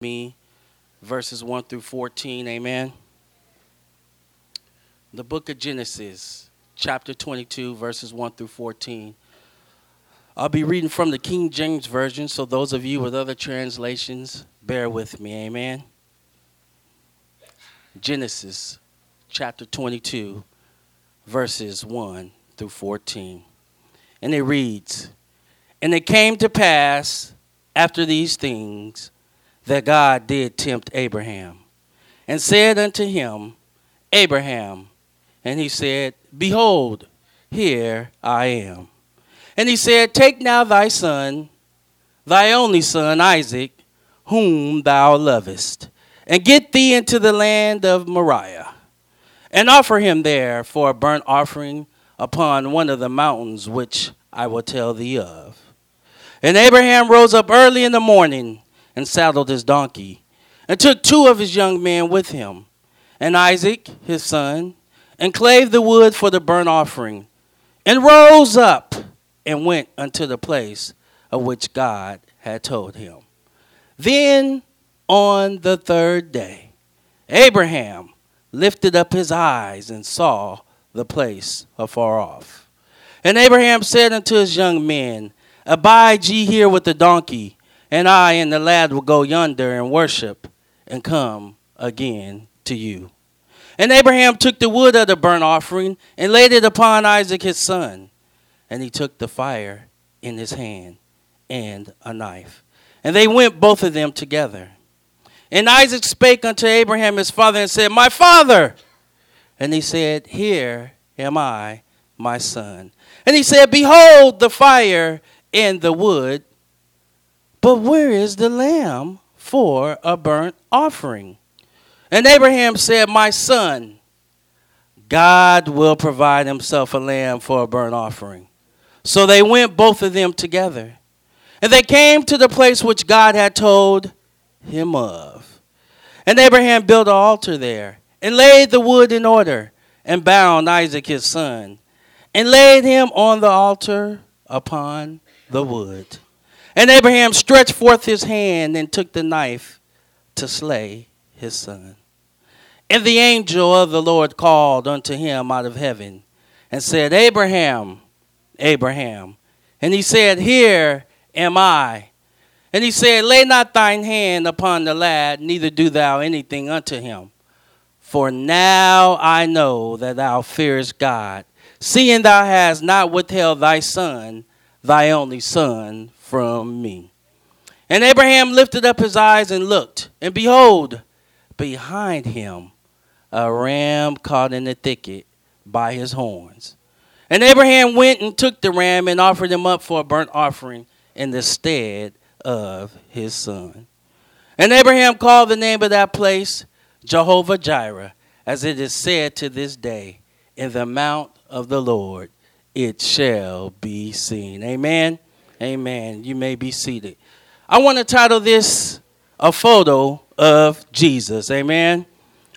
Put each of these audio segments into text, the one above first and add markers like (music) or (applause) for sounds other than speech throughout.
me verses 1 through 14. Amen. The book of Genesis, chapter 22, verses 1 through 14. I'll be reading from the King James Version, so those of you with other translations, bear with me. Amen. Genesis, chapter 22, verses 1 through 14. And it reads And it came to pass after these things that God did tempt Abraham and said unto him, Abraham, and he said, Behold, here I am. And he said, Take now thy son, thy only son Isaac, whom thou lovest, and get thee into the land of Moriah, and offer him there for a burnt offering upon one of the mountains which I will tell thee of. And Abraham rose up early in the morning and saddled his donkey, and took two of his young men with him, and Isaac his son, and clave the wood for the burnt offering, and rose up and went unto the place of which God had told him. Then on the third day, Abraham lifted up his eyes and saw the place afar off. And Abraham said unto his young men, Abide ye here with the donkey, and I and the lad will go yonder and worship and come again to you. And Abraham took the wood of the burnt offering and laid it upon Isaac his son. And he took the fire in his hand and a knife. And they went both of them together. And Isaac spake unto Abraham his father and said, My father! And he said, Here am I, my son. And he said, Behold the fire and the wood, but where is the lamb for a burnt offering? And Abraham said, My son, God will provide himself a lamb for a burnt offering. So they went both of them together. And they came to the place which God had told him of. And Abraham built an altar there, and laid the wood in order, and bound Isaac his son, and laid him on the altar upon the wood. And Abraham stretched forth his hand and took the knife to slay his son. And the angel of the Lord called unto him out of heaven and said, Abraham, Abraham. And he said, Here am I. And he said, Lay not thine hand upon the lad, neither do thou anything unto him. For now I know that thou fearest God, seeing thou hast not withheld thy son, thy only son, from me. And Abraham lifted up his eyes and looked, and behold, behind him a ram caught in the thicket by his horns. And Abraham went and took the ram and offered him up for a burnt offering in the stead of his son. And Abraham called the name of that place Jehovah Jireh, as it is said to this day, in the mount of the Lord it shall be seen. Amen. Amen. You may be seated. I want to title this A Photo of Jesus. Amen.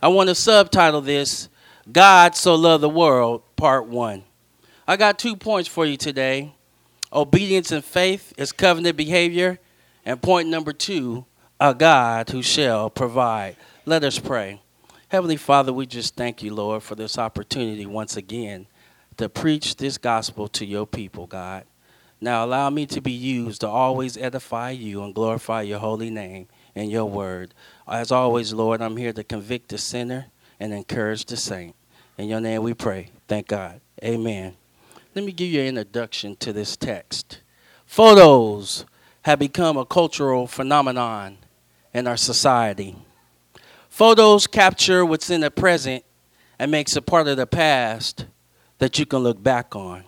I want to subtitle this God So Loved the World, Part 1. I got two points for you today obedience and faith is covenant behavior. And point number two, a God who shall provide. Let us pray. Heavenly Father, we just thank you, Lord, for this opportunity once again to preach this gospel to your people, God. Now allow me to be used to always edify you and glorify your holy name and your word. As always, Lord, I'm here to convict the sinner and encourage the saint. In your name we pray. Thank God. Amen. Let me give you an introduction to this text. Photos have become a cultural phenomenon in our society. Photos capture what's in the present and makes it part of the past that you can look back on.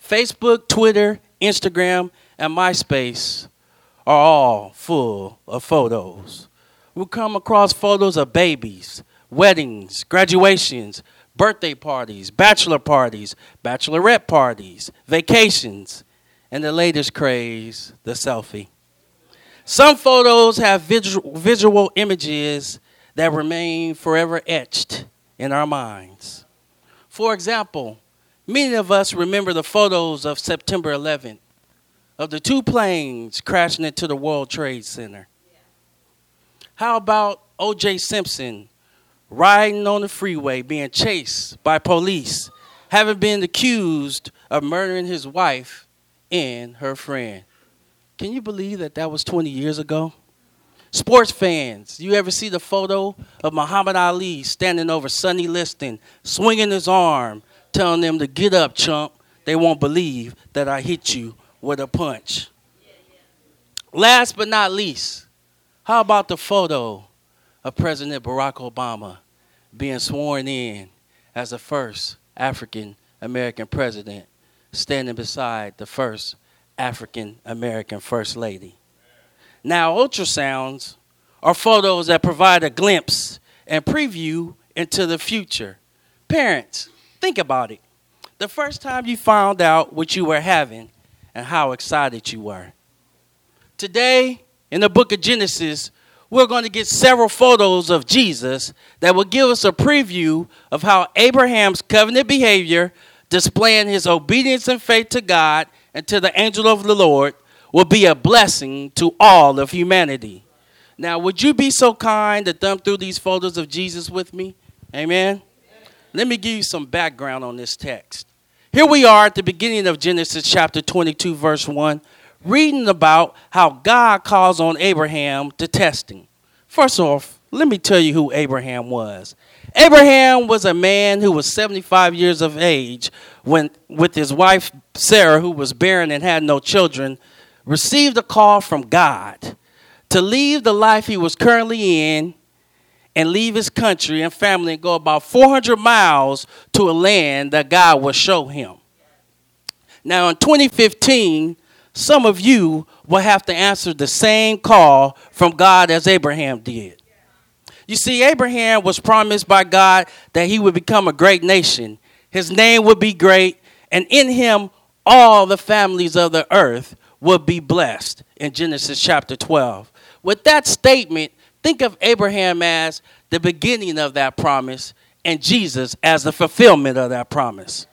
Facebook, Twitter, Instagram, and MySpace are all full of photos. We come across photos of babies, weddings, graduations, birthday parties, bachelor parties, bachelorette parties, vacations, and the latest craze, the selfie. Some photos have visual, visual images that remain forever etched in our minds. For example, Many of us remember the photos of September 11th of the two planes crashing into the World Trade Center. How about O.J. Simpson riding on the freeway being chased by police, having been accused of murdering his wife and her friend? Can you believe that that was 20 years ago? Sports fans, you ever see the photo of Muhammad Ali standing over Sonny Liston, swinging his arm, telling them to get up, chump? They won't believe that I hit you with a punch. Last but not least, how about the photo of President Barack Obama being sworn in as the first African American president, standing beside the first African American First Lady? Now, ultrasounds are photos that provide a glimpse and preview into the future. Parents, think about it. The first time you found out what you were having and how excited you were. Today, in the book of Genesis, we're going to get several photos of Jesus that will give us a preview of how Abraham's covenant behavior, displaying his obedience and faith to God and to the angel of the Lord, will be a blessing to all of humanity. Now, would you be so kind to thumb through these photos of Jesus with me? Amen. Let me give you some background on this text. Here we are at the beginning of Genesis chapter 22, verse 1, reading about how God calls on Abraham to test him. First off, let me tell you who Abraham was. Abraham was a man who was 75 years of age when, with his wife Sarah, who was barren and had no children, received a call from God to leave the life he was currently in and leave his country and family and go about 400 miles to a land that God will show him. Now, in 2015, some of you will have to answer the same call from God as Abraham did. You see, Abraham was promised by God that he would become a great nation, his name would be great, and in him all the families of the earth would be blessed in Genesis chapter 12. With that statement, Think of Abraham as the beginning of that promise and Jesus as the fulfillment of that promise.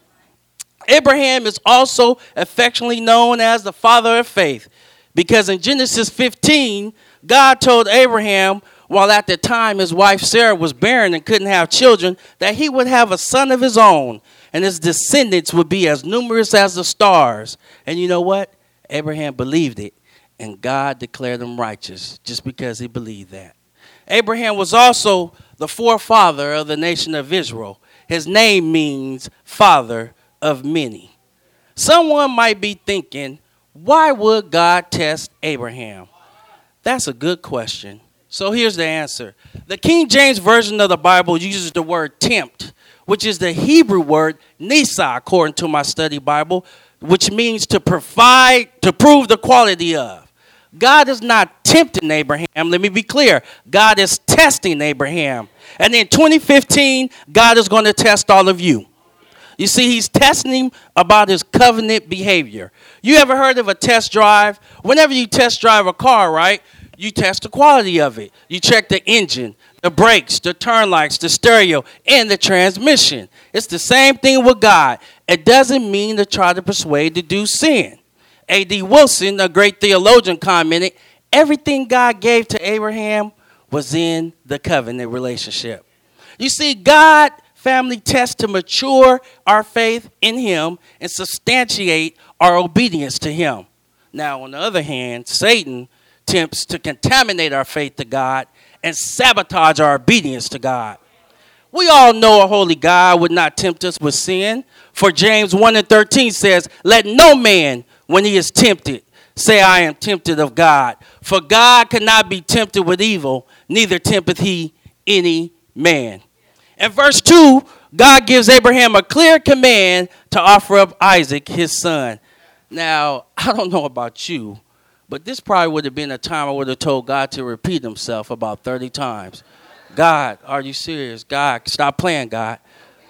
Abraham is also affectionately known as the father of faith because in Genesis 15, God told Abraham, while at the time his wife Sarah was barren and couldn't have children, that he would have a son of his own and his descendants would be as numerous as the stars. And you know what? Abraham believed it, and God declared him righteous just because he believed that. Abraham was also the forefather of the nation of Israel. His name means father of many. Someone might be thinking, why would God test Abraham? That's a good question. So here's the answer. The King James Version of the Bible uses the word tempt, which is the Hebrew word nisa, according to my study Bible, which means to provide, to prove the quality of. God is not tempting Abraham. Let me be clear. God is testing Abraham. And in 2015, God is going to test all of you. You see, he's testing him about his covenant behavior. You ever heard of a test drive? Whenever you test drive a car, right, you test the quality of it. You check the engine, the brakes, the turn lights, the stereo, and the transmission. It's the same thing with God. It doesn't mean to try to persuade to do sin. A.D. Wilson, a great theologian, commented everything God gave to Abraham was in the covenant relationship. You see, God family tests to mature our faith in Him and substantiate our obedience to Him. Now, on the other hand, Satan attempts to contaminate our faith to God and sabotage our obedience to God. We all know a holy God would not tempt us with sin. For James 1 and 13 says, Let no man when he is tempted, say, I am tempted of God. For God cannot be tempted with evil, neither tempteth he any man. In verse 2, God gives Abraham a clear command to offer up Isaac, his son. Now, (laughs) I don't know about you, but this probably would have been a time I would have told God to repeat himself about 30 times. God, are you serious? God, stop playing, God.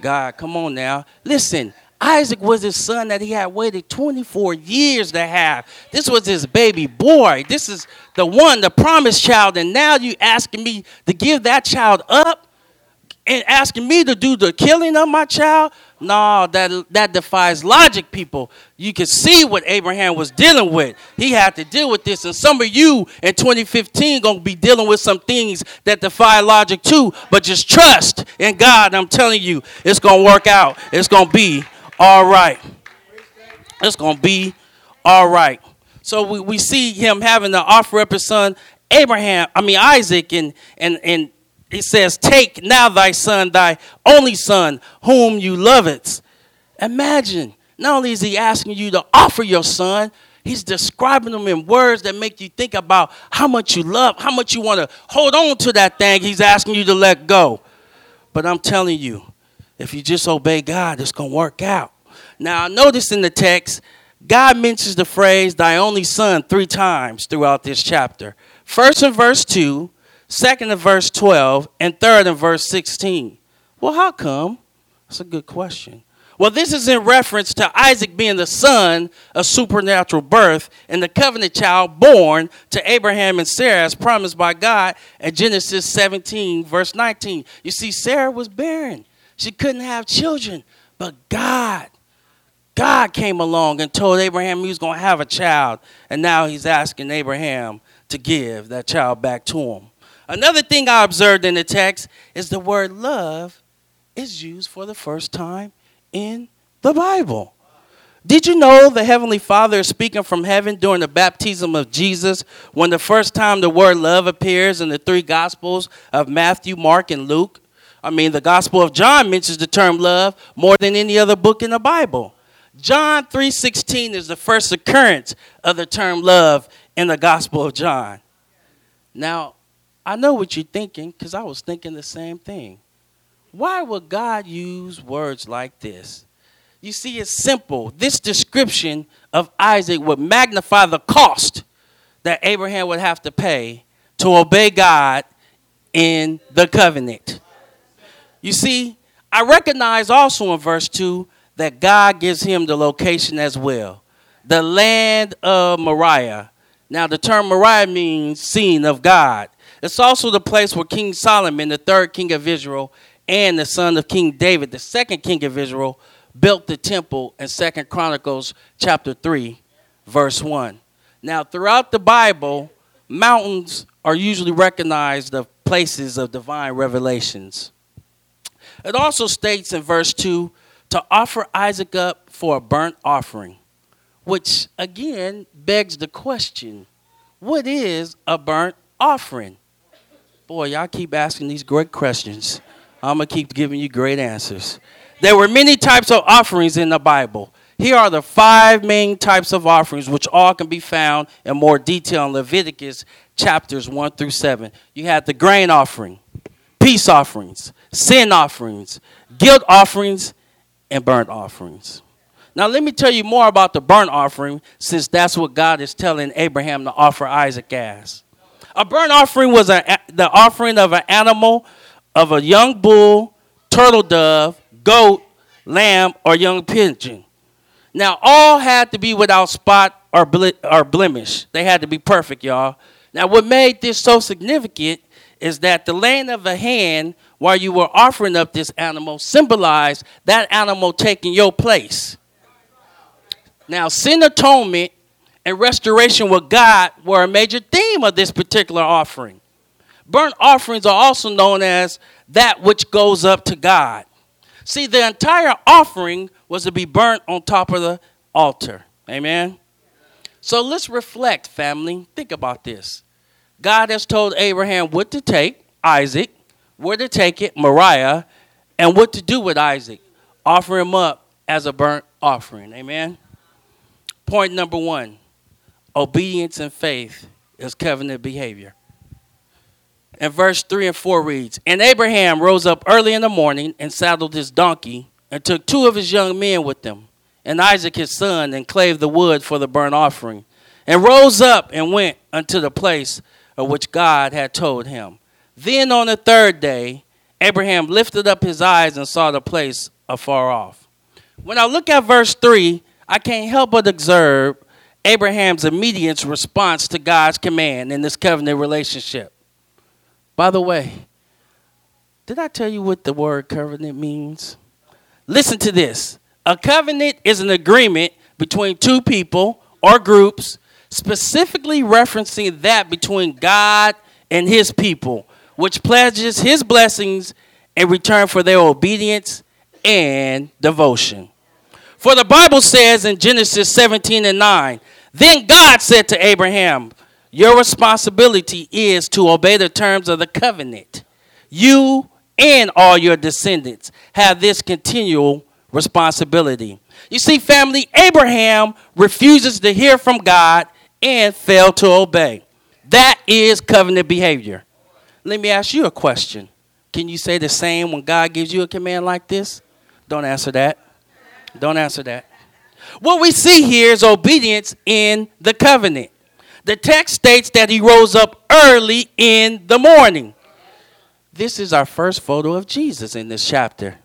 God, come on now. Listen, Isaac was his son that he had waited 24 years to have. This was his baby boy. This is the one, the promised child. And now you asking me to give that child up and asking me to do the killing of my child? No, that that defies logic, people. You can see what Abraham was dealing with. He had to deal with this, and some of you in 2015 gonna be dealing with some things that defy logic too. But just trust in God. I'm telling you, it's gonna work out. It's gonna be all right. It's gonna be all right. So we, we see him having to offer up his son Abraham, I mean Isaac, and and and he says, Take now thy son, thy only son, whom you lovest. Imagine, not only is he asking you to offer your son, he's describing them in words that make you think about how much you love, how much you want to hold on to that thing he's asking you to let go. But I'm telling you, if you just obey God, it's going to work out. Now, notice in the text, God mentions the phrase, thy only son, three times throughout this chapter. First in verse 2, second in verse 12, and third in verse 16. Well, how come? That's a good question. Well, this is in reference to Isaac being the son of supernatural birth and the covenant child born to Abraham and Sarah as promised by God at Genesis 17, verse 19. You see, Sarah was barren, she couldn't have children, but God. God came along and told Abraham he was going to have a child, and now he's asking Abraham to give that child back to him. Another thing I observed in the text is the word love is used for the first time in the Bible. Did you know the Heavenly Father is speaking from heaven during the baptism of Jesus when the first time the word love appears in the three Gospels of Matthew, Mark, and Luke? I mean, the Gospel of John mentions the term love more than any other book in the Bible. John 3:16 is the first occurrence of the term love in the Gospel of John. Now, I know what you're thinking because I was thinking the same thing. Why would God use words like this? You see, it's simple. This description of Isaac would magnify the cost that Abraham would have to pay to obey God in the covenant. You see, I recognize also in verse 2 that God gives him the location as well the land of Moriah. Now, the term Moriah means seen of God. It's also the place where King Solomon, the third king of Israel, and the son of King David, the second king of Israel, built the temple in Second Chronicles chapter 3, verse 1. Now, throughout the Bible, mountains are usually recognized as places of divine revelations. It also states in verse 2 to offer Isaac up for a burnt offering, which again begs the question what is a burnt offering? Boy, y'all keep asking these great questions. I'm going to keep giving you great answers. There were many types of offerings in the Bible. Here are the five main types of offerings, which all can be found in more detail in Leviticus chapters 1 through 7. You had the grain offering, peace offerings, sin offerings, guilt offerings, and burnt offerings. Now, let me tell you more about the burnt offering, since that's what God is telling Abraham to offer Isaac as. A burnt offering was a, the offering of an animal, of a young bull, turtle dove, goat, lamb, or young pigeon. Now, all had to be without spot or, ble- or blemish. They had to be perfect, y'all. Now, what made this so significant is that the laying of a hand while you were offering up this animal symbolized that animal taking your place. Now, sin atonement and restoration with God were a major theme of this particular offering. Burnt offerings are also known as that which goes up to God. See, the entire offering was to be burnt on top of the altar. Amen? So let's reflect, family. Think about this. God has told Abraham what to take, Isaac, where to take it, Moriah, and what to do with Isaac. Offer him up as a burnt offering. Amen? Point number one obedience and faith is covenant behavior. And verse 3 and 4 reads And Abraham rose up early in the morning and saddled his donkey and took two of his young men with him, and Isaac his son, and clave the wood for the burnt offering, and rose up and went unto the place of which God had told him. Then on the third day, Abraham lifted up his eyes and saw the place afar off. When I look at verse 3, I can't help but observe Abraham's immediate response to God's command in this covenant relationship. By the way, did I tell you what the word covenant means? Listen to this. A covenant is an agreement between two people or groups, specifically referencing that between God and his people, which pledges his blessings in return for their obedience and devotion. For the Bible says in Genesis 17 and 9, then God said to Abraham, Your responsibility is to obey the terms of the covenant. You and all your descendants have this continual responsibility. You see, family, Abraham refuses to hear from God and failed to obey. That is covenant behavior. Let me ask you a question. Can you say the same when God gives you a command like this? Don't answer that. Don't answer that. What we see here is obedience in the covenant. The text states that he rose up early in the morning. This is our first photo of Jesus in this chapter.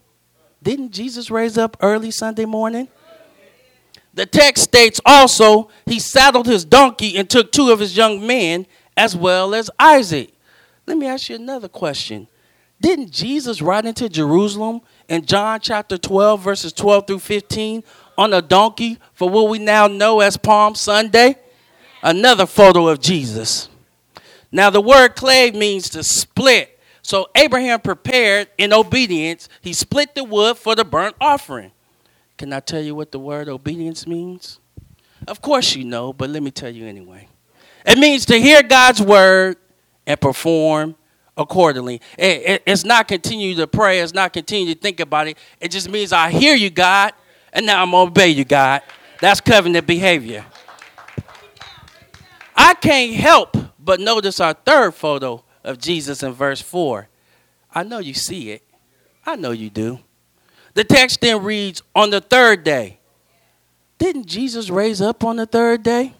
Didn't Jesus raise up early Sunday morning? The text states also he saddled his donkey and took two of his young men as well as Isaac. Let me ask you another question. Didn't Jesus ride into Jerusalem in John chapter 12, verses 12 through 15, on a donkey for what we now know as Palm Sunday? Another photo of Jesus. Now, the word clave means to split. So, Abraham prepared in obedience. He split the wood for the burnt offering. Can I tell you what the word obedience means? Of course, you know, but let me tell you anyway. It means to hear God's word and perform accordingly. It, it, it's not continue to pray, it's not continue to think about it. It just means I hear you, God, and now I'm going to obey you, God. That's covenant behavior. I can't help but notice our third photo of Jesus in verse 4. I know you see it. I know you do. The text then reads, On the third day. Didn't Jesus raise up on the third day?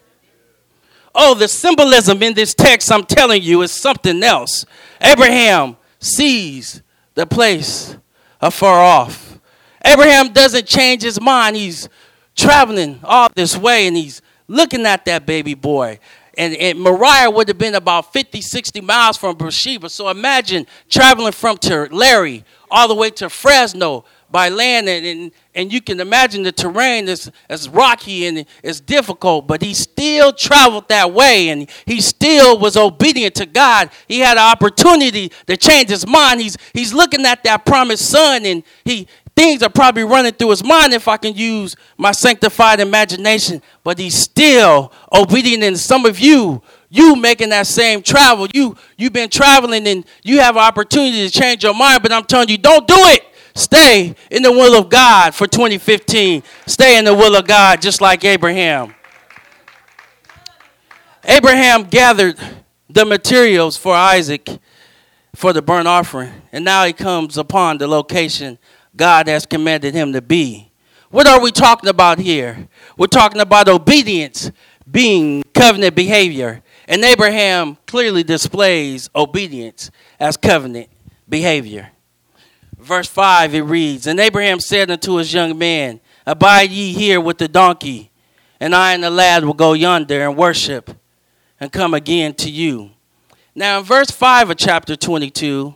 Oh, the symbolism in this text, I'm telling you, is something else. Abraham sees the place afar off. Abraham doesn't change his mind. He's traveling all this way and he's looking at that baby boy. And, and Moriah would have been about 50, 60 miles from Beersheba. So imagine traveling from Larry all the way to Fresno by land, and, and, and you can imagine the terrain is, is rocky and it's difficult, but he still traveled that way and he still was obedient to God. He had an opportunity to change his mind. He's, he's looking at that promised son, and he, things are probably running through his mind if I can use my sanctified imagination, but he's still obedient. And some of you, you making that same travel, you you've been traveling and you have an opportunity to change your mind, but I'm telling you, don't do it. Stay in the will of God for 2015. Stay in the will of God just like Abraham. Abraham gathered the materials for Isaac for the burnt offering, and now he comes upon the location God has commanded him to be. What are we talking about here? We're talking about obedience being covenant behavior. And Abraham clearly displays obedience as covenant behavior verse 5, it reads And Abraham said unto his young man, Abide ye here with the donkey, and I and the lad will go yonder and worship and come again to you. Now, in verse 5 of chapter 22,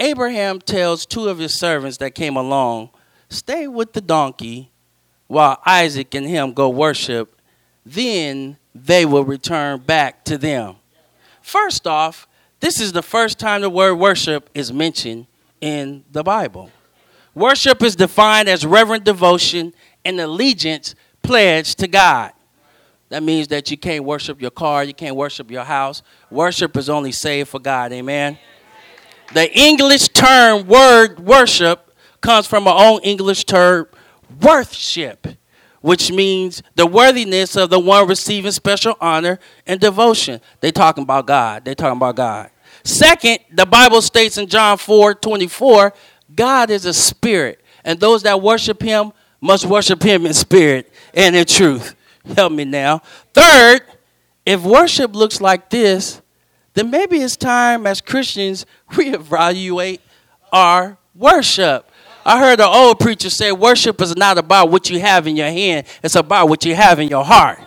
Abraham tells two of his servants that came along, Stay with the donkey while Isaac and him go worship, then they will return back to them. First off, this is the first time the word worship is mentioned in the Bible. Worship is defined as reverent devotion and allegiance pledged to God. That means that you can't worship your car, you can't worship your house. Worship is only saved for God. Amen. The English term word worship comes from our own English term worthship, which means the worthiness of the one receiving special honor and devotion. They talking about God. They talking about God. Second, the Bible states in John 4 24, God is a spirit, and those that worship him must worship him in spirit and in truth. Help me now. Third, if worship looks like this, then maybe it's time as Christians (laughs) we evaluate our worship. I heard an old preacher say, Worship is not about what you have in your hand, it's about what you have in your heart.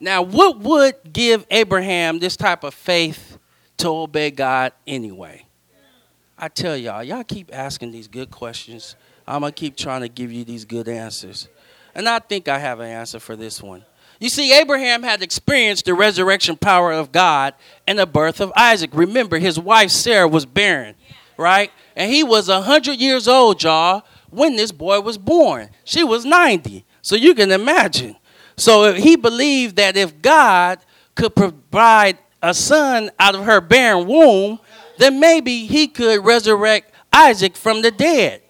Now, what would give Abraham this type of faith to obey God anyway? I tell y'all, y'all keep asking these good questions. I'm going to keep trying to give you these good answers. And I think I have an answer for this one. You see, Abraham had experienced the resurrection power of God and the birth of Isaac. Remember, his wife Sarah was barren, right? And he was 100 years old, y'all, when this boy was born. She was 90. So you can imagine. So he believed that if God could provide a son out of her barren womb, then maybe he could resurrect Isaac from the dead.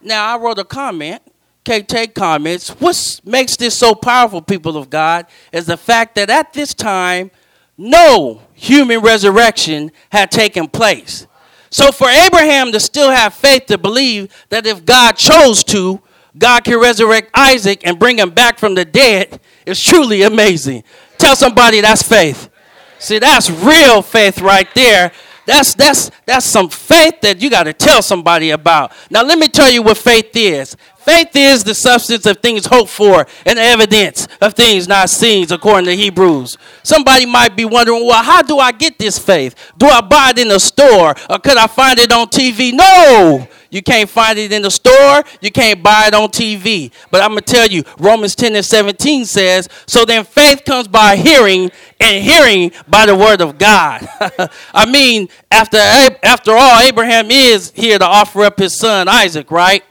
Now, I wrote a comment. Take comments. What makes this so powerful, people of God, is the fact that at this time, no human resurrection had taken place. So, for Abraham to still have faith to believe that if God chose to, God can resurrect Isaac and bring him back from the dead is truly amazing. Tell somebody that's faith. See, that's real faith right there. That's that's that's some faith that you got to tell somebody about. Now let me tell you what faith is. Faith is the substance of things hoped for and the evidence of things not seen, according to Hebrews. Somebody might be wondering, well, how do I get this faith? Do I buy it in a store or could I find it on TV? No, you can't find it in the store. You can't buy it on TV. But I'm going to tell you, Romans 10 and 17 says, So then faith comes by hearing, and hearing by the word of God. (laughs) I mean, after, after all, Abraham is here to offer up his son Isaac, right?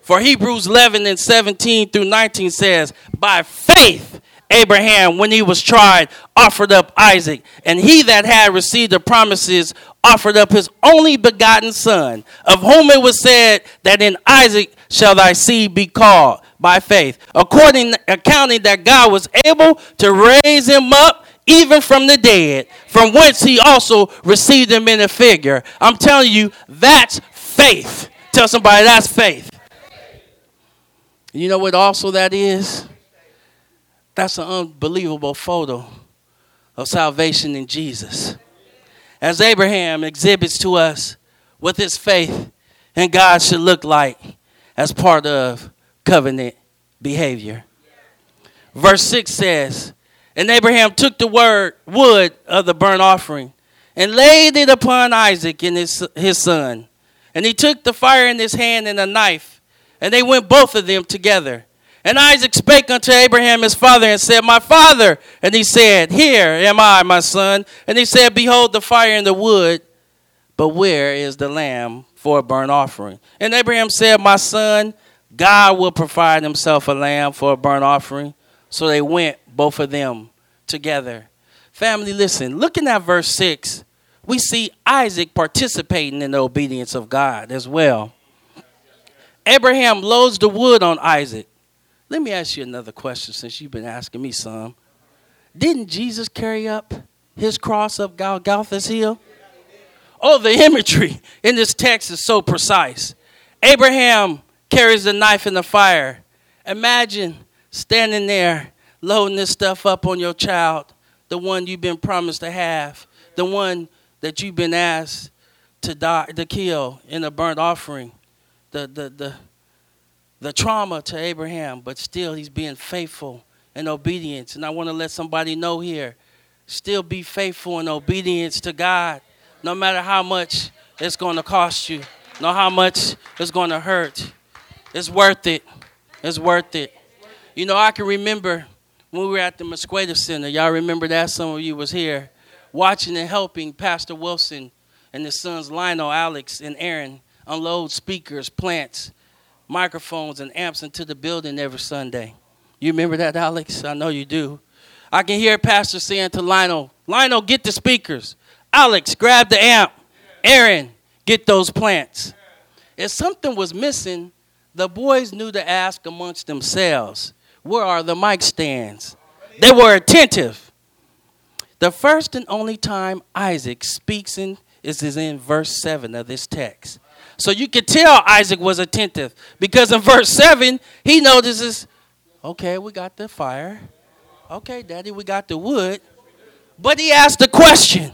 For Hebrews 11 and 17 through 19 says, By faith, Abraham, when he was tried, offered up Isaac. And he that had received the promises offered up his only begotten son, of whom it was said that in Isaac shall thy seed be called by faith, according accounting that God was able to raise him up even from the dead, from whence he also received him in a figure. I'm telling you, that's faith. Tell somebody that's faith. You know what also that is? That's an unbelievable photo of salvation in Jesus as Abraham exhibits to us what his faith in God should look like as part of covenant behavior. Verse 6 says, And Abraham took the word wood of the burnt offering and laid it upon Isaac and his, his son. And he took the fire in his hand and a knife, and they went both of them together. And Isaac spake unto Abraham his father and said, My father. And he said, Here am I, my son. And he said, Behold the fire and the wood, but where is the lamb for a burnt offering? And Abraham said, My son, God will provide himself a lamb for a burnt offering. So they went, both of them, together. Family, listen, looking at verse 6, we see Isaac participating in the obedience of God as well. Abraham loads the wood on Isaac. Let me ask you another question since you've been asking me some. Didn't Jesus carry up his cross up Golgotha's hill? Oh, the imagery in this text is so precise. Abraham carries the knife in the fire. Imagine standing there loading this stuff up on your child, the one you've been promised to have, the one that you've been asked to die to kill in a burnt offering. The the the the trauma to Abraham, but still he's being faithful and obedience. And I want to let somebody know here still be faithful and obedience to God, no matter how much it's going to cost you, no how much it's going to hurt. It's worth it. It's worth it. You know, I can remember when we were at the Mosqueda Center. Y'all remember that? Some of you was here watching and helping Pastor Wilson and his sons Lionel, Alex, and Aaron unload speakers, plants, microphones and amps into the building every Sunday. You remember that, Alex? I know you do. I can hear Pastor saying to Lionel, Lionel, get the speakers. Alex, grab the amp. Aaron, get those plants. If something was missing, the boys knew to ask amongst themselves, Where are the mic stands? They were attentive. The first and only time Isaac speaks in is in verse 7 of this text. So you could tell Isaac was attentive because in verse 7, he notices, okay, we got the fire. Okay, daddy, we got the wood. But he asked the question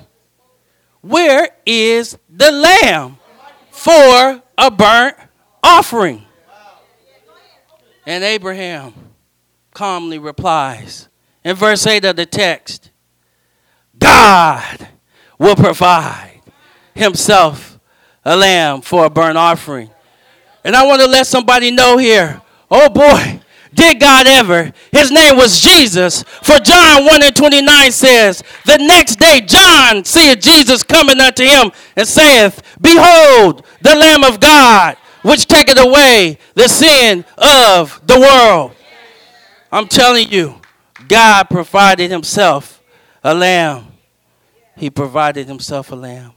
Where is the lamb for a burnt offering? And Abraham calmly replies in verse 8 of the text God will provide himself a lamb for a burnt offering. And I want to let somebody know here oh boy, did God ever? His name was Jesus. For John 1 and 29 says, The next day John seeth Jesus coming unto him and saith, Behold, the Lamb of God, which taketh away the sin of the world. I'm telling you, God provided himself a lamb. He provided himself a lamb.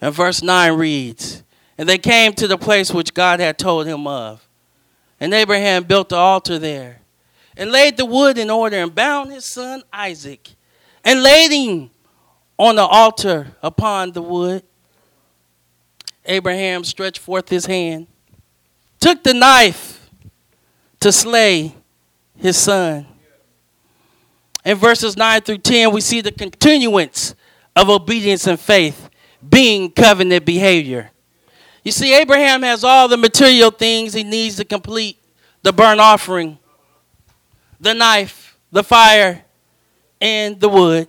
And verse 9 reads, And they came to the place which God had told him of. And Abraham built the altar there, and laid the wood in order, and bound his son Isaac, and laid him on the altar upon the wood. Abraham stretched forth his hand, took the knife to slay his son. In verses 9 through 10, we see the continuance of obedience and faith being covenant behavior. You see, Abraham has all the material things he needs to complete the burnt offering, the knife, the fire, and the wood.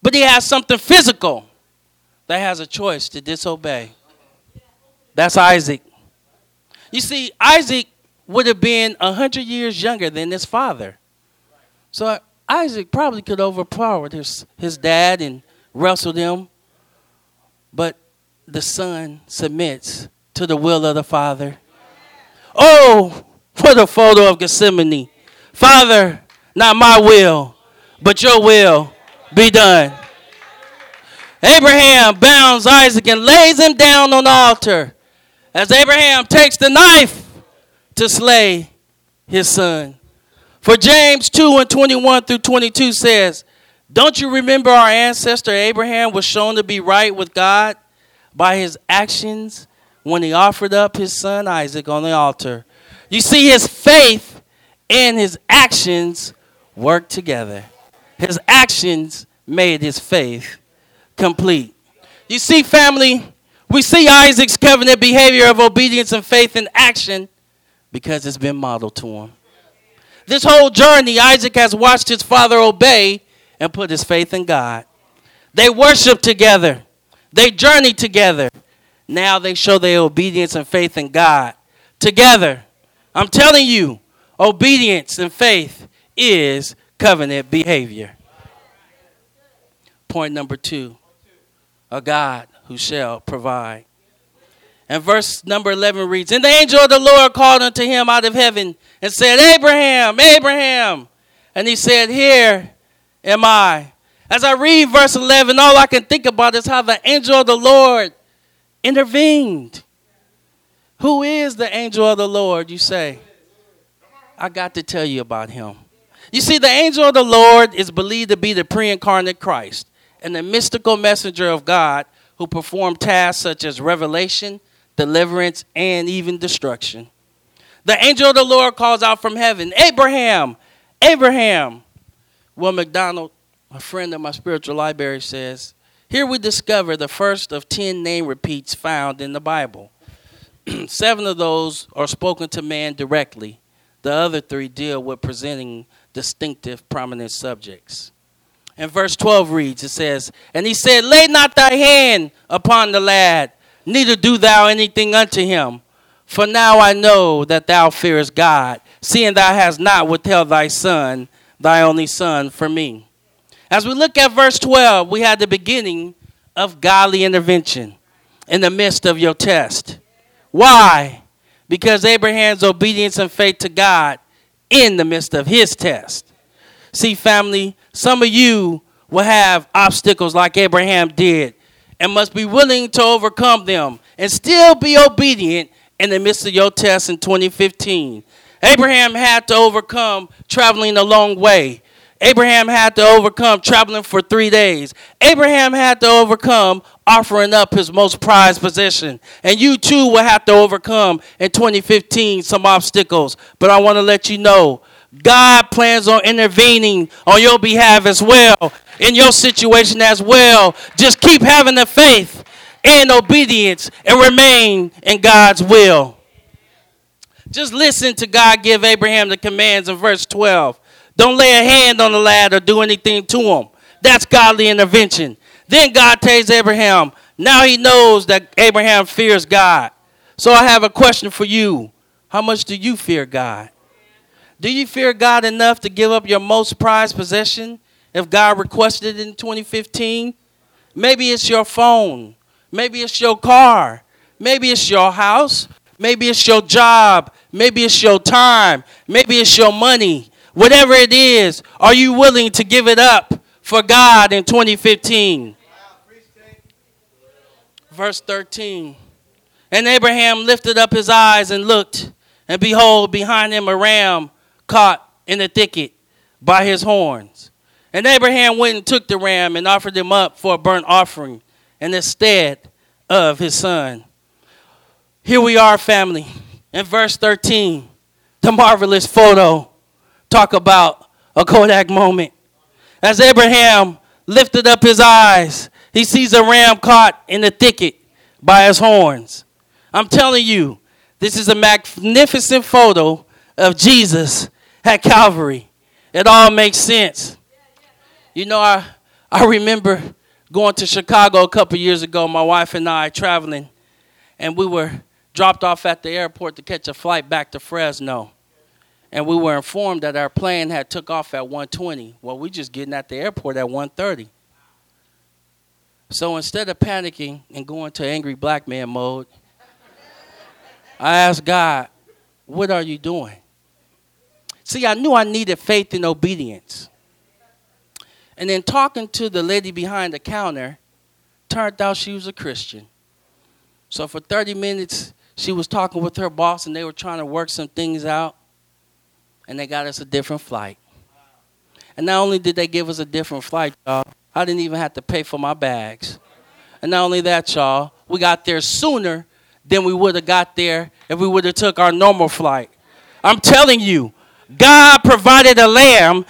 But he has something physical that has a choice to disobey. That's Isaac. You see, Isaac would have been a hundred years younger than his father. So Isaac probably could overpower his, his dad and wrestle him. But the son submits to the will of the father. Oh, what a photo of Gethsemane. Father, not my will, but your will be done. Abraham bounds Isaac and lays him down on the altar as Abraham takes the knife to slay his son. For James 2 and 21 through 22 says, Don't you remember our ancestor Abraham was shown to be right with God by his actions when he offered up his son Isaac on the altar? You see, his faith and his actions work together. His actions made his faith complete. You see, family, we see Isaac's covenant behavior of obedience and faith in action because it's been modeled to him. This whole journey, Isaac has watched his father obey and put his faith in God. They worship together, they journey together. Now they show their obedience and faith in God together. I'm telling you, obedience and faith is covenant behavior. Point number two a God who shall provide. And verse number 11 reads And the angel of the Lord called unto him out of heaven and said, Abraham, Abraham. And he said, Here am I. As I read verse 11, all I can think about is how the angel of the Lord intervened. Who is the angel of the Lord, you say? I got to tell you about him. You see, the angel of the Lord is believed to be the pre incarnate Christ and the mystical messenger of God who performed tasks such as revelation, deliverance, and even destruction. The angel of the Lord calls out from heaven, Abraham, Abraham. Will McDonald, a friend of my spiritual library, says, Here we discover the first of ten name repeats found in the Bible. (clears throat) Seven of those are spoken to man directly. The other three deal with presenting distinctive, prominent subjects. And verse 12 reads, it says, And he said, Lay not thy hand upon the lad, neither do thou anything unto him. For now I know that thou fearest God, seeing thou hast not withheld thy son, thy only son, for me. As we look at verse 12, we had the beginning of godly intervention in the midst of your test. Why? Because Abraham's obedience and faith to God in the midst of his test. See, family, some of you will have obstacles like Abraham did and must be willing to overcome them and still be obedient in the midst of your test in 2015. Abraham had to overcome traveling a long way. Abraham had to overcome traveling for three days. Abraham had to overcome offering up his most prized possession. And you too will have to overcome in 2015 some obstacles. But I want to let you know God plans on intervening on your behalf as well, in your situation as well. Just keep having the faith and obedience and remain in God's will. Just listen to God give Abraham the commands in verse 12. Don't lay a hand on the lad or do anything to him. That's godly intervention. Then God tells Abraham, Now he knows that Abraham fears God. So I have a question for you. How much do you fear God? Do you fear God enough to give up your most prized possession if God requested it in 2015? Maybe it's your phone. Maybe it's your car. Maybe it's your house. Maybe it's your job. Maybe it's your time. Maybe it's your money. Whatever it is, are you willing to give it up for God in 2015? Verse 13. And Abraham lifted up his eyes and looked, and behold, behind him a ram caught in the thicket by his horns. And Abraham went and took the ram and offered him up for a burnt offering in the stead of his son. Here we are, family, in verse 13, the marvelous photo. Talk about a Kodak moment. As Abraham lifted up his eyes, he sees a ram caught in the thicket by his horns. I'm telling you, this is a magnificent photo of Jesus at Calvary. It all makes sense. You know, I, I remember going to Chicago a couple years ago, my wife and I traveling, and we were dropped off at the airport to catch a flight back to Fresno. And we were informed that our plane had took off at 1:20. Well, we just getting at the airport at 1:30. So instead of panicking and going to angry black man mode, I asked God, "What are you doing?" See, I knew I needed faith and obedience. And then talking to the lady behind the counter, turned out she was a Christian. So for 30 minutes, she was talking with her boss and they were trying to work some things out. And they got us a different flight. And not only did they give us a different flight, y'all, I didn't even have to pay for my bags. And not only that, y'all, we got there sooner than we would have got there if we would have took our normal flight. I'm telling you, God provided a lamb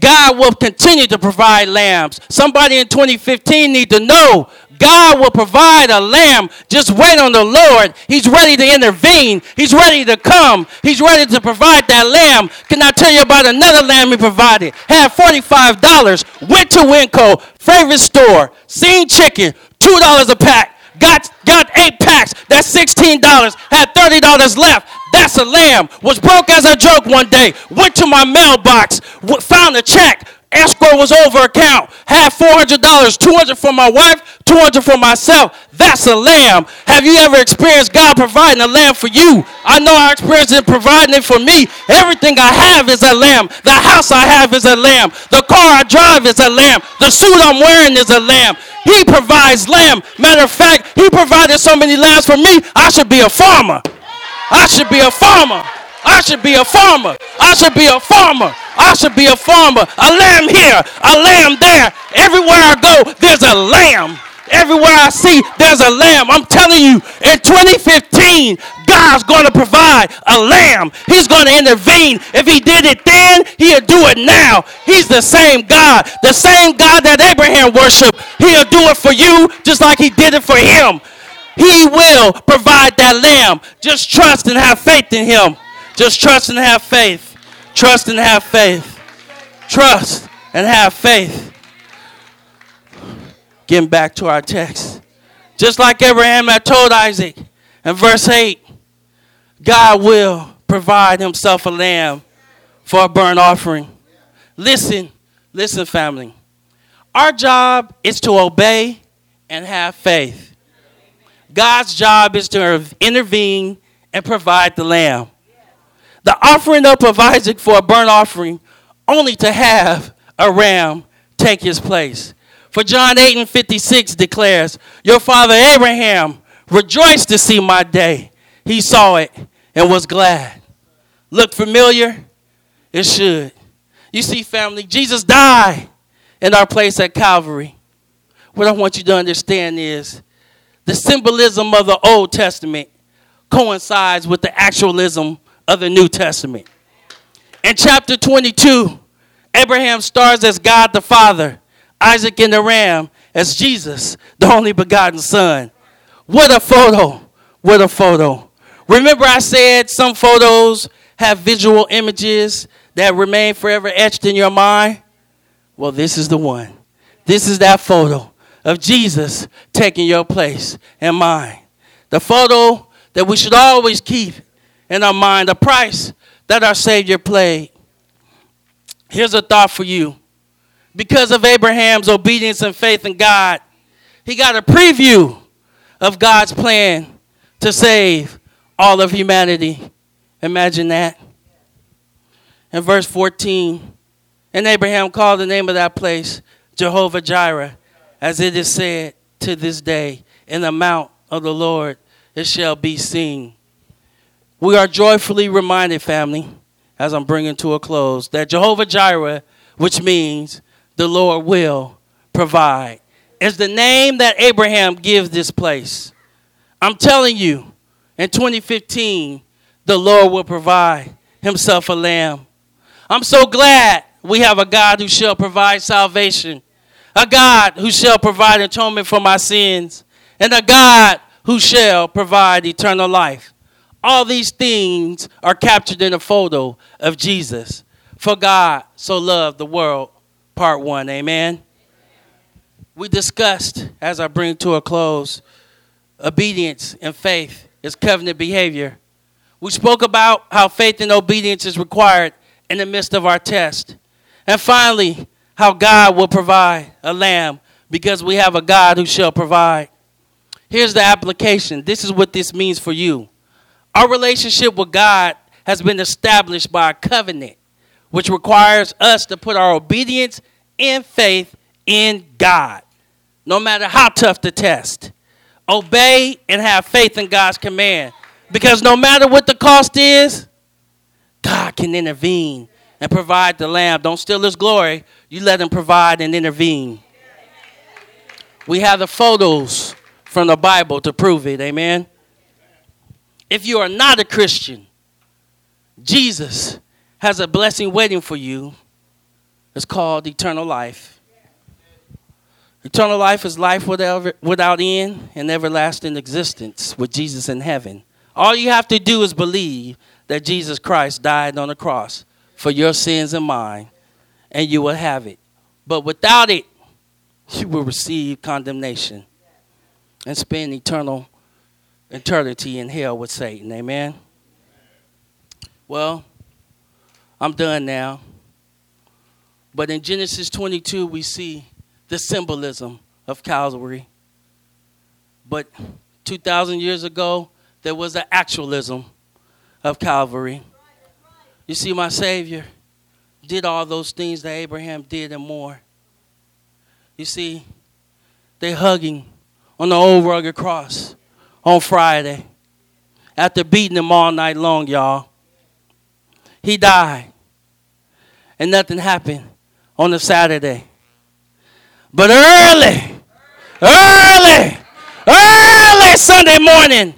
God will continue to provide lambs. Somebody in 2015 need to know God will provide a lamb. Just wait on the Lord. He's ready to intervene. He's ready to come. He's ready to provide that lamb. Can I tell you about another lamb he provided? Had $45, went to Winco, favorite store, seen chicken, $2 a pack. Got, got eight packs. That's $16. Had $30 left. That's a lamb. Was broke as a joke one day. Went to my mailbox, found a check. Escrow was over account. Had $400, 200 for my wife, 200 for myself. That's a lamb. Have you ever experienced God providing a lamb for you? I know I experienced Him providing it for me. Everything I have is a lamb. The house I have is a lamb. The car I drive is a lamb. The suit I'm wearing is a lamb. He provides lamb. Matter of fact, He provided so many lambs for me, I should be a farmer. I should be a farmer. I should be a farmer. I should be a farmer. I should be a farmer. A lamb here, a lamb there. Everywhere I go, there's a lamb. Everywhere I see, there's a lamb. I'm telling you, in 2015, God's going to provide a lamb. He's going to intervene. If He did it then, He'll do it now. He's the same God. The same God that Abraham worshiped. He'll do it for you just like He did it for him. He will provide that lamb. Just trust and have faith in Him. Just trust and have faith. Trust and have faith. Trust and have faith. Getting back to our text. Just like Abraham had told Isaac in verse 8, God will provide himself a lamb for a burnt offering. Listen, listen, family. Our job is to obey and have faith. God's job is to intervene and provide the lamb. The offering up of Isaac for a burnt offering, only to have a ram take his place. For John 8 and 56 declares, Your father Abraham rejoiced to see my day. He saw it and was glad. Look familiar? It should. You see, family, Jesus died in our place at Calvary. What I want you to understand is the symbolism of the Old Testament coincides with the actualism of the New Testament. In chapter 22, Abraham stars as God the Father, Isaac and the ram as Jesus, the only begotten Son. What a photo! What a photo. Remember, I said some photos have visual images that remain forever etched in your mind? Well, this is the one. This is that photo of Jesus taking your place and mine. The photo that we should always keep in our mind, the price that our Savior paid. Here's a thought for you. Because of Abraham's obedience and faith in God, he got a preview of God's plan to save all of humanity. Imagine that. In verse 14, and Abraham called the name of that place Jehovah Jireh, as it is said to this day, in the mount of the Lord it shall be seen. We are joyfully reminded, family, as I'm bringing to a close, that Jehovah Jireh, which means the Lord will provide, is the name that Abraham gives this place. I'm telling you, in 2015, the Lord will provide himself a lamb. I'm so glad we have a God who shall provide salvation, a God who shall provide atonement for my sins, and a God who shall provide eternal life. All these things are captured in a photo of Jesus. For God so loved the world, part one. Amen. We discussed, as I bring to a close, obedience and faith is covenant behavior. We spoke about how faith and obedience is required in the midst of our test. And finally, how God will provide a lamb because we have a God who shall provide. Here's the application. This is what this means for you. Our relationship with God has been established by a covenant, which requires us to put our obedience and faith in God, no matter how tough the test. Obey and have faith in God's command. Because no matter what the cost is, God can intervene and provide the lamb. Don't steal his glory. You let him provide and intervene. We have the photos from the Bible to prove it. Amen. If you are not a Christian, Jesus has a blessing waiting for you. It's called eternal life. Eternal life is life without, without end and everlasting existence with Jesus in heaven. All you have to do is believe that Jesus Christ died on the cross for your sins and mine, and you will have it. But without it, you will receive condemnation and spend eternal eternity in hell with Satan. Amen. Well, I'm done now. But in Genesis 22, we see the symbolism of Calvary. But 2,000 years ago, there was the actualism of Calvary. You see, my Savior did all those things that Abraham did and more. You see, they hugging on the old rugged cross on Friday after beating him all night long, y'all. He died, and nothing happened on the Saturday. But early, early, early Sunday morning,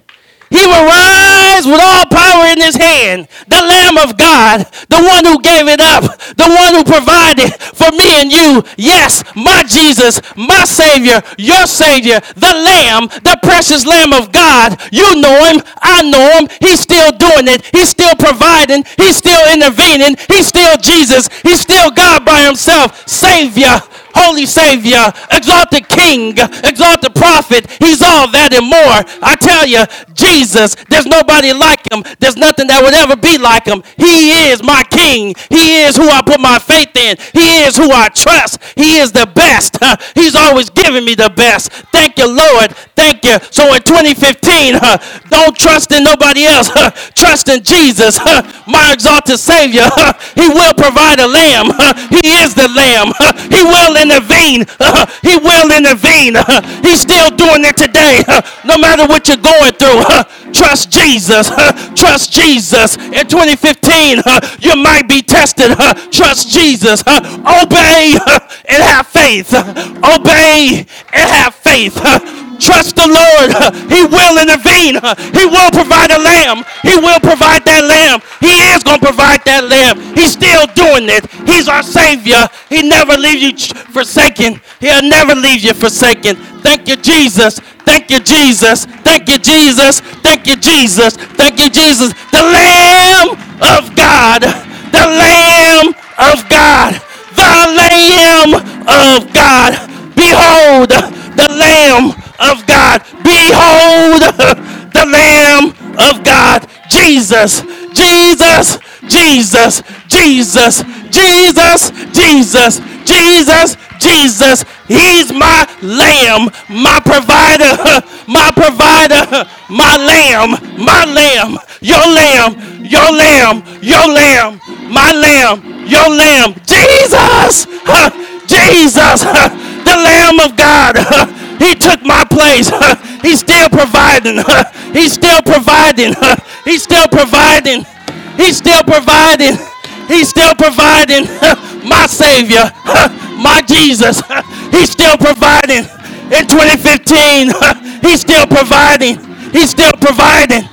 he will rise with all power in his hand. The Lamb of God, the one who gave it up, the one who provided for me and you. Yes, my Jesus, my Savior, your Savior, the Lamb, the precious Lamb of God. You know him. I know him. He's still doing it. He's still providing. He's still intervening. He's still Jesus. He's still God by himself. Savior holy Savior, exalt the King, exalt the prophet. He's all that and more. I tell you, Jesus, there's nobody like him. There's nothing that would ever be like him. He is my King. He is who I put my faith in. He is who I trust. He is the best. He's always giving me the best. Thank you, Lord. Thank you. So in 2015, don't trust in nobody else. Trust in Jesus, my exalted Savior. He will provide a lamb. He is the lamb. He will intervene. (laughs) He will intervene. (laughs) He's still doing it today. (laughs) No matter what you're going through, trust Jesus. trust Jesus. In 2015, you might be tested. trust Jesus. obey and have faith. obey and have faith. Trust the Lord. He will intervene. He will provide a lamb. He will provide that lamb. He is going to provide that lamb. He's still doing it. He's our Savior. He never leaves you forsaken. He'll never leave you forsaken. Thank you, Jesus. Thank you, Jesus. Thank you, Jesus. Thank you, Jesus. Thank you, Jesus. The Lamb of God. The Lamb of God. The Lamb of God. Behold the Lamb of God. Behold the Lamb of God. Jesus, Jesus, Jesus, Jesus, Jesus, Jesus, Jesus, Jesus. He's my lamb, my provider, (laughs) my provider, (laughs) my lamb, my lamb, your lamb, your lamb, your lamb, my lamb, your lamb. Jesus, (laughs) Jesus, the Lamb of God. He took my place. He's still providing. He's still providing. He's still providing. He's still providing. He's still providing. (laughs) My Savior, (laughs) my Jesus. (laughs) He's still providing. In 2015, He's still providing. He's still providing.